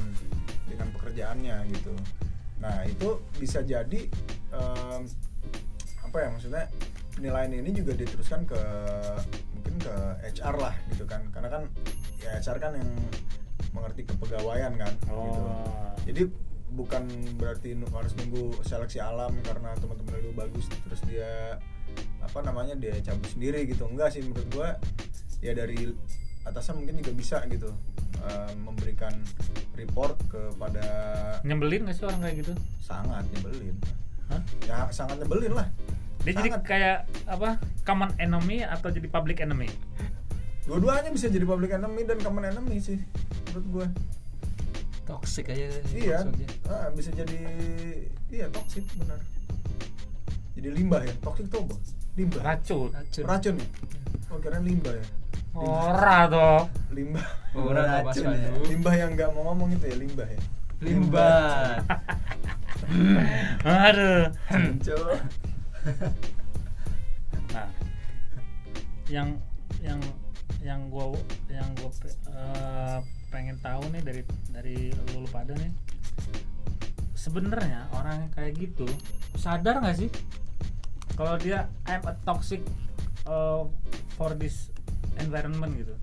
dengan pekerjaannya gitu. Nah itu bisa jadi em, apa ya maksudnya penilaian ini juga diteruskan ke mungkin ke HR lah gitu kan. Karena kan ya HR kan yang mengerti kepegawaian kan gitu. Oh. Jadi bukan berarti harus nunggu seleksi alam karena teman-teman lu bagus terus dia apa namanya dia cabut sendiri gitu. Enggak sih menurut gua ya dari atasan mungkin juga bisa gitu eh, memberikan report kepada nyebelin gak sih orang kayak gitu? Sangat nyebelin. Hah? ya sangat nyebelin lah. Dia jadi Sangat. kayak apa common enemy atau jadi public enemy? Dua-duanya bisa jadi public enemy dan common enemy sih menurut gua. Toxic aja iya. maksudnya. ah, bisa jadi iya toxic benar jadi limbah ya? Toxic tuh apa? Limbah? Racun. Racun. Racun ya? Oh kira limbah ya? Ora toh. Limbah. Ora toh, Mas Racun ya. Limbah yang nggak mau ngomong itu ya? Limbah ya? Limbah. [laughs] Aduh. Cok. [laughs] nah yang yang yang gua yang gua pe- eh, pengen tahu nih dari dari lu, lu pada nih. Sebenarnya orang kayak gitu sadar nggak sih kalau dia I'm a toxic uh, for this environment gitu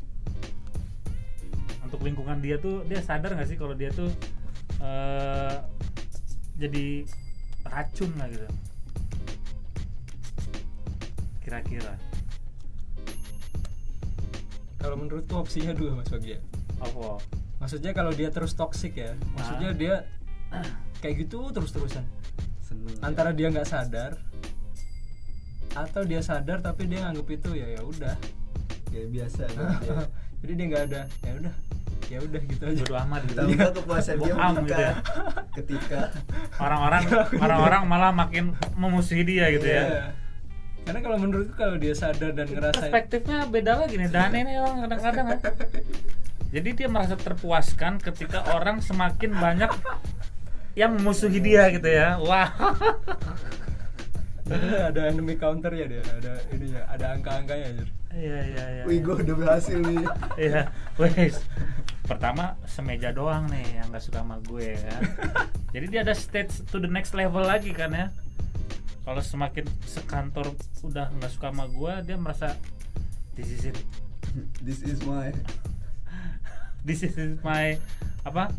untuk lingkungan dia tuh dia sadar nggak sih kalau dia tuh eh, jadi racun lah gitu kira-kira kalau menurutku opsinya dua mas Bagi ya. apa maksudnya kalau dia terus toxic ya maksudnya Ah. dia kayak gitu terus terusan Seneng. antara dia nggak sadar atau dia sadar tapi dia nganggep itu ya ya udah. Kayak biasa kan dia. jadi dia nggak ada ya udah ya udah gitu aja. Bodo amat gitu. Tambah kepuasan dia gitu ya. ketika orang-orang [laughs] orang-orang malah makin memusuhi dia gitu ya. Iya. karena kalau menurutku kalau dia sadar dan ngerasain perspektifnya beda lagi nih. Dani ini orang kadang-kadang ya. jadi dia merasa terpuaskan ketika orang semakin banyak yang memusuhi dia gitu ya. Wah [laughs] ada enemy counter ya dia. Ada ini ya ada angka-angkanya Jur. iya iya iya wih gue udah berhasil nih. [laughs] Iya wes. Pertama semeja doang nih yang gak suka sama gue ya [laughs] jadi dia ada stage to the next level lagi kan ya? Kalau semakin sekantor udah nggak suka sama gue dia merasa this is it. This is my this is my apa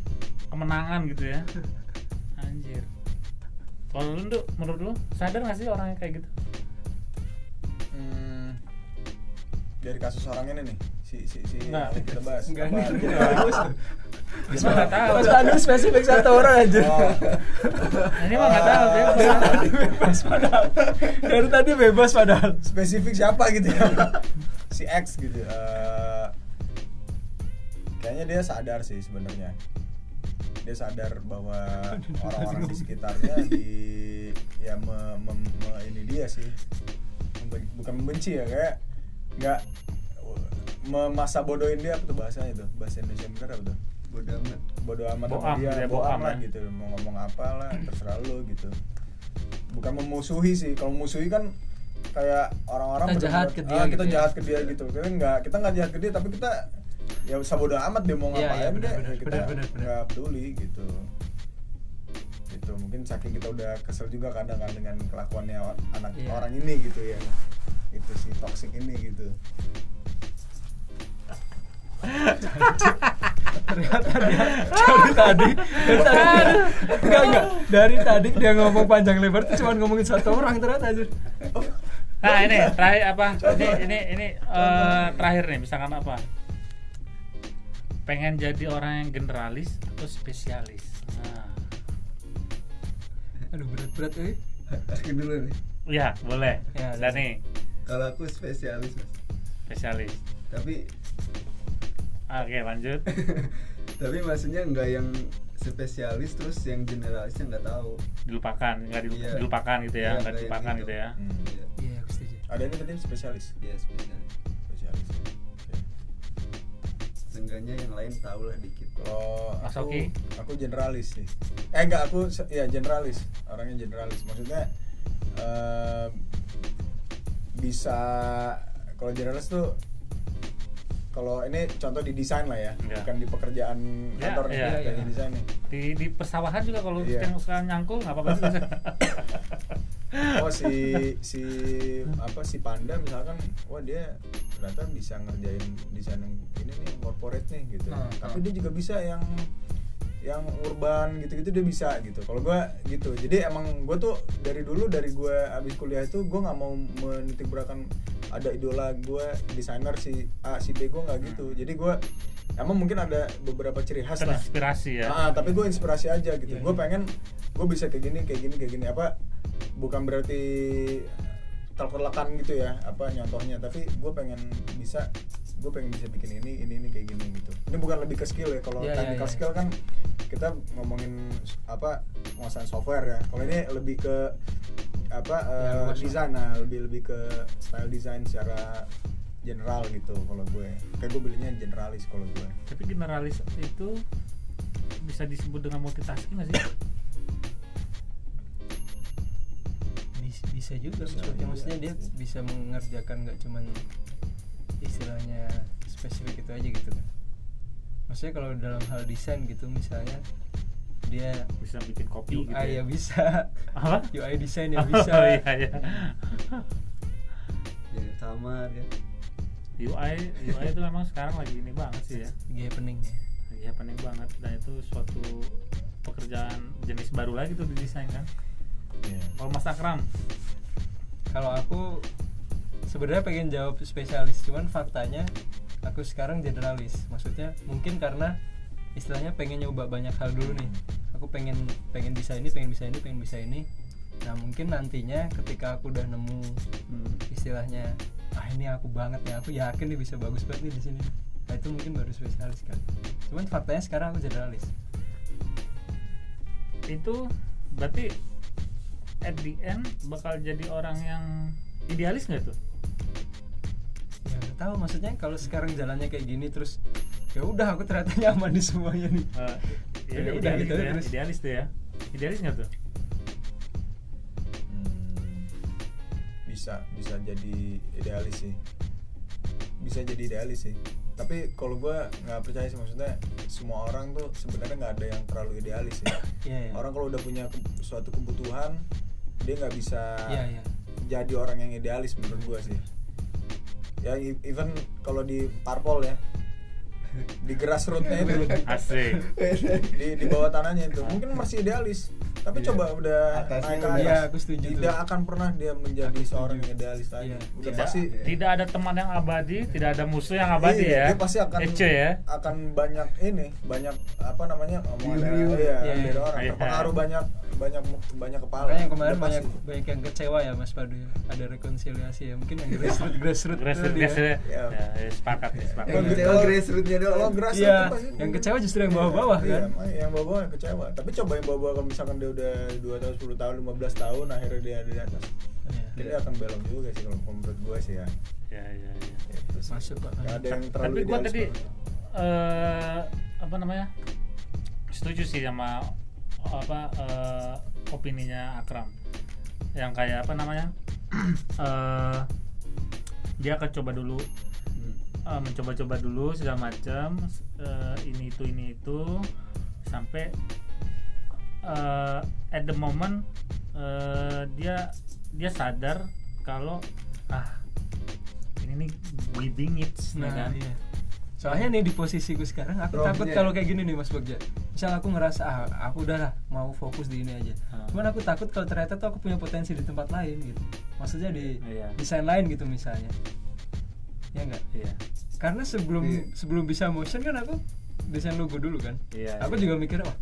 kemenangan gitu ya. Anjir kalau lu Nduk, menurut lu sadar gak sih orang yang kayak gitu? Hmm, dari kasus orang ini nih si si si Nggak. yang kita bahas. Enggak. Dia mah nggak tahu. Mas Pandu spesifik satu orang aja Oh, ini mah nggak tahu dia dari tadi bebas padahal. Dari tadi bebas padahal. Spesifik siapa gitu ya? Si X gitu Eh, kayaknya dia sadar sih sebenarnya dia sadar bahwa [laughs] orang-orang di sekitarnya di ya me, mem- me- ini dia sih. Memben- bukan membenci ya kayak nggak memasa bodohin dia apa tuh bahasanya tuh? Bahasa Indonesia benar apa tuh? Bodoh amat. Bodo amat sama dia, dia boam boam lah ya. gitu. Mau ngomong apa lah terserah lu gitu. Bukan memusuhi sih. Kalau memusuhi kan kayak orang-orang Kita jahat ke dia ah, kita gitu ya. jahat ke dia gitu. Kita nggak kita nggak jahat ke dia tapi kita ya usah bodo amat dia mau Iya, ngapain iya, deh benar, ya kita benar, benar, benar. nggak peduli gitu. Gitu mungkin saking kita udah kesel juga kadang kan dengan kelakuannya anak Iya. orang ini gitu ya. Itu si toxic ini gitu. Ternyata dia dari tadi dari tadi enggak enggak. Dari tadi dia ngomong panjang lebar tuh cuma ngomongin satu orang ternyata aja nah ini terakhir apa? Ini ini ini eh, terakhir nih misalkan apa pengen jadi orang yang generalis atau spesialis? Nah. Aduh berat berat eh aku dulu nih. Ya boleh. Ya, Dani kalau aku spesialis mas. Spesialis. Tapi oke lanjut. [laughs] Tapi maksudnya nggak yang spesialis terus yang generalisnya nggak tahu. Dilupakan nggak dilup- Iya. dilupakan gitu ya Iya, nggak kayak dilupakan gitu. gitu ya. Hmm. Iya, iya aku setuju. Ada ini tadi spesialis? Iya spesialis spesialis seenggaknya yang lain tahu lah dikit kalau Mas aku Oki? aku generalis sih eh enggak aku ya generalis orangnya generalis maksudnya eh, bisa kalau generalis tuh kalau ini contoh di desain lah ya Iya. bukan di pekerjaan Ya, kantor nih iya, kayak iya. di desain nih di di pesawahan juga kalau Iya. yang suka nyangkul nggak apa-apa [laughs] oh si si apa si panda misalkan wah dia ternyata bisa ngerjain desain yang ini nih corporate nih gitu Ah, tapi ah. dia juga bisa yang yang urban gitu-gitu dia bisa gitu kalau gua gitu jadi emang gue tuh dari dulu dari gua abis kuliah itu gue nggak mau menitik beratkan ada idola gue desainer si A si B gue nggak gitu jadi gua emang mungkin ada beberapa ciri khas lah terinspirasi ya Ah, tapi gue inspirasi aja gitu. Iya, gue iya. pengen gue bisa kayak gini, kayak gini, kayak gini. Apa bukan berarti terkelekan gitu ya, apa nyontohnya. Tapi gue pengen bisa, gue pengen bisa bikin ini, ini, ini kayak gini gitu. Ini bukan lebih ke skill ya. Kalau Iya, iya, technical iya. skill kan kita ngomongin apa penguasaan software ya. Kalau ini lebih ke apa Ya, eh, desain, nah, lebih lebih ke style design secara general gitu kalau gue kayak gue belinya generalis kalau gue tapi generalis itu bisa disebut dengan multitasking nggak sih bisa, juga Bisa. maksudnya. Juga. maksudnya dia bisa mengerjakan nggak cuman istilahnya spesifik itu aja gitu. Kan maksudnya kalau dalam hal desain gitu misalnya dia bisa bikin kopi UI gitu ya bisa. Apa? [laughs] UI desain ya bisa. oh, iya, iya. jadi kamar kan? UI UI itu memang sekarang lagi ini banget sih ya. Lagi happening ya. Lagi happening banget. Dan itu suatu pekerjaan jenis baru lagi tuh di desain kan Iya. kalau Mas Akram kalau aku sebenarnya pengen jawab spesialis cuman faktanya aku sekarang generalis. Maksudnya mungkin karena istilahnya pengen nyoba banyak hal dulu nih. Aku pengen pengen bisa ini pengen bisa ini pengen bisa ini. Nah mungkin nantinya ketika aku udah nemu hmm, istilahnya ah ini aku banget nih aku yakin nih bisa bagus banget nih di sini. Nah itu mungkin baru spesialis kan. Cuman faktanya sekarang aku generalis. Itu berarti at the end bakal jadi orang yang idealis nggak tuh ya nggak tahu maksudnya kalau sekarang jalannya kayak gini terus ya udah aku ternyata nyaman di semuanya nih Eh, ya, Ya udah, idealis, gitu tuh aja ya. terus. idealis tuh ya idealis nggak tuh Hmm, bisa bisa jadi idealis sih bisa jadi idealis sih tapi kalau gue nggak percaya sih maksudnya semua orang tuh sebenarnya nggak ada yang terlalu idealis sih Iya, iya. orang kalau udah punya ke- suatu kebutuhan dia nggak bisa Iya, iya. jadi orang yang idealis menurut gue sih. Ya even kalau di parpol ya di grassrootsnya itu. [laughs] Asik. Di di bawah tanahnya itu. Mungkin masih idealis tapi Iya. coba udah Atasnya naik ke atas. Iya, aku setuju tidak tuh. akan pernah dia menjadi seorang yang idealis tadi Iya. udah tidak, pasti tidak ada teman yang abadi tidak ada musuh yang abadi Iya, ya. dia pasti akan Ece ya. akan banyak ini banyak apa namanya omongan iya, Iya, dari iya. orang. Iya. terpengaruh banyak banyak banyak kepala Makanya kemarin Udah banyak pasti. banyak yang kecewa ya Mas Padu ya. Ada rekonsiliasi ya. Mungkin yang grassroots grassroots Grassroots tadi ya. grassroots Iya. ya, ya, sepakat nih sepakat yang Kalau- kecewa grassrootsnya doang kalau grassroots Iya, pasti- yang kecewa justru yang bawah-bawah Iya, kan. makanya yang bawah-bawah yang kecewa tapi coba yang bawah-bawah kalau misalkan dia udah 2 tahun 10 tahun 15 tahun akhirnya dia ada di atas Iya. dia akan belok juga sih kalau menurut gue sih ya ya ya ya Itu sih. Masuk, Pak. Ada yang terlalu tapi gua idealis tadi eh apa namanya setuju sih sama apa eh, opininya Akram yang kayak apa namanya [clears throat] eh dia akan coba dulu Hmm. eh, mencoba-coba dulu segala macam eh, ini itu ini itu sampai eh, at the moment eh, dia dia sadar kalau ah ini nih we bingits Nah, kan iya. Soalnya nih di posisiku sekarang aku takut kalau kayak gini nih Mas Bagja. Misal aku ngerasa ah aku udah lah mau fokus di ini aja. Ah. Cuman aku takut kalau ternyata tuh aku punya potensi di tempat lain gitu. Maksudnya di Iya. desain lain gitu misalnya. Ya enggak? iya Karena sebelum Iya. sebelum bisa motion kan aku desain logo dulu kan. Iya, Aku iya. juga mikir wah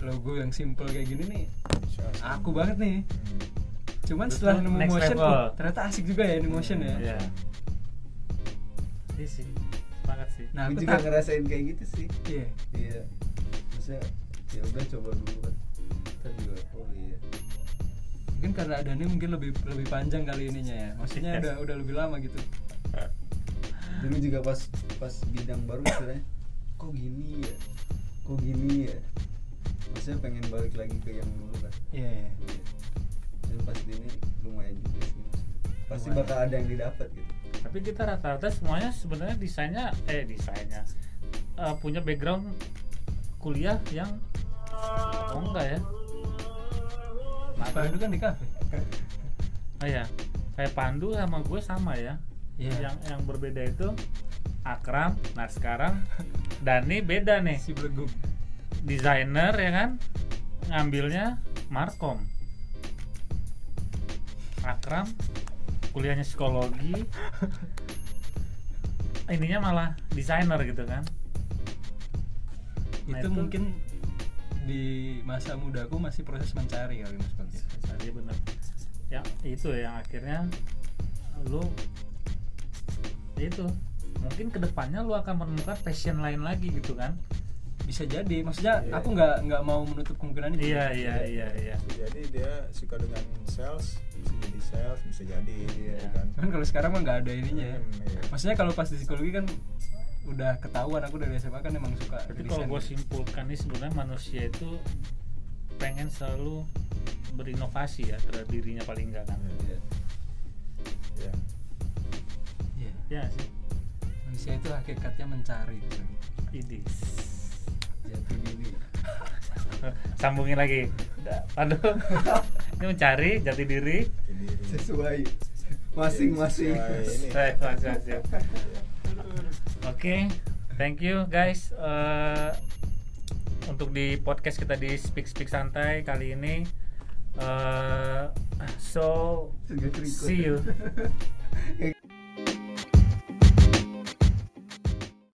logo yang simple kayak gini nih sih. aku banget nih. Hmm. Cuman Terus setelah nemu motion oh, ternyata asik juga ya ini motion ya. Iya. iya sih nah gue aku juga tak- ngerasain kayak gitu sih. Iya. Iya. Maksudnya ya udah coba dulu kan. Ntar juga oh iya. Mungkin karena Dani mungkin lebih lebih panjang kali ininya ya. Maksudnya Iya. udah udah lebih lama gitu. Dulu juga pas pas bidang baru istilahnya kok gini ya? Kok gini ya? Maksudnya pengen balik lagi ke yang dulu kan. Iya iya Iya. dan pas ini lumayan juga sih maksudnya. pasti Lumayan. bakal ada yang didapat gitu tapi kita rata-rata semuanya sebenarnya desainnya eh desainnya eh, punya background kuliah yang oh enggak ya? Pak itu kan di kafe. Oh ya kayak Pandu sama gue sama ya. Iya. yang yang berbeda itu Akram nah sekarang Dani beda nih. Si beleguk desainer ya kan ngambilnya markom. Akram kuliahnya psikologi. Ininya malah desainer gitu kan. Nah, itu, itu- mungkin di masa mudaku masih proses mencari kali mas Iya bener. Ya itu yang akhirnya lu itu mungkin ke depannya lu akan menemukan passion lain lagi gitu kan bisa jadi maksudnya Iya, aku iya. nggak nggak mau menutup kemungkinan itu iya iya iya iya jadi dia suka dengan sales bisa jadi sales bisa jadi Iya. ya kan kan kalau sekarang mah nggak ada ininya ya Hmm, iya. maksudnya kalau pas di psikologi kan udah ketahuan aku dari SMA kan emang suka tapi kalau gue simpulkan nih sebenarnya manusia itu pengen selalu berinovasi ya terhadap dirinya paling enggak kan Iya. ya Iya. ya nggak sih manusia itu hakikatnya mencari gitu. Diri sambungin lagi aduh [laughs] ini mencari jati diri sesuai masing-masing Sesuai ini. Baik, Mas, Mas. Iya. Oke, thank you guys. Eh, untuk di podcast kita di Speak Speak Santai kali ini. eh, so see you. [laughs]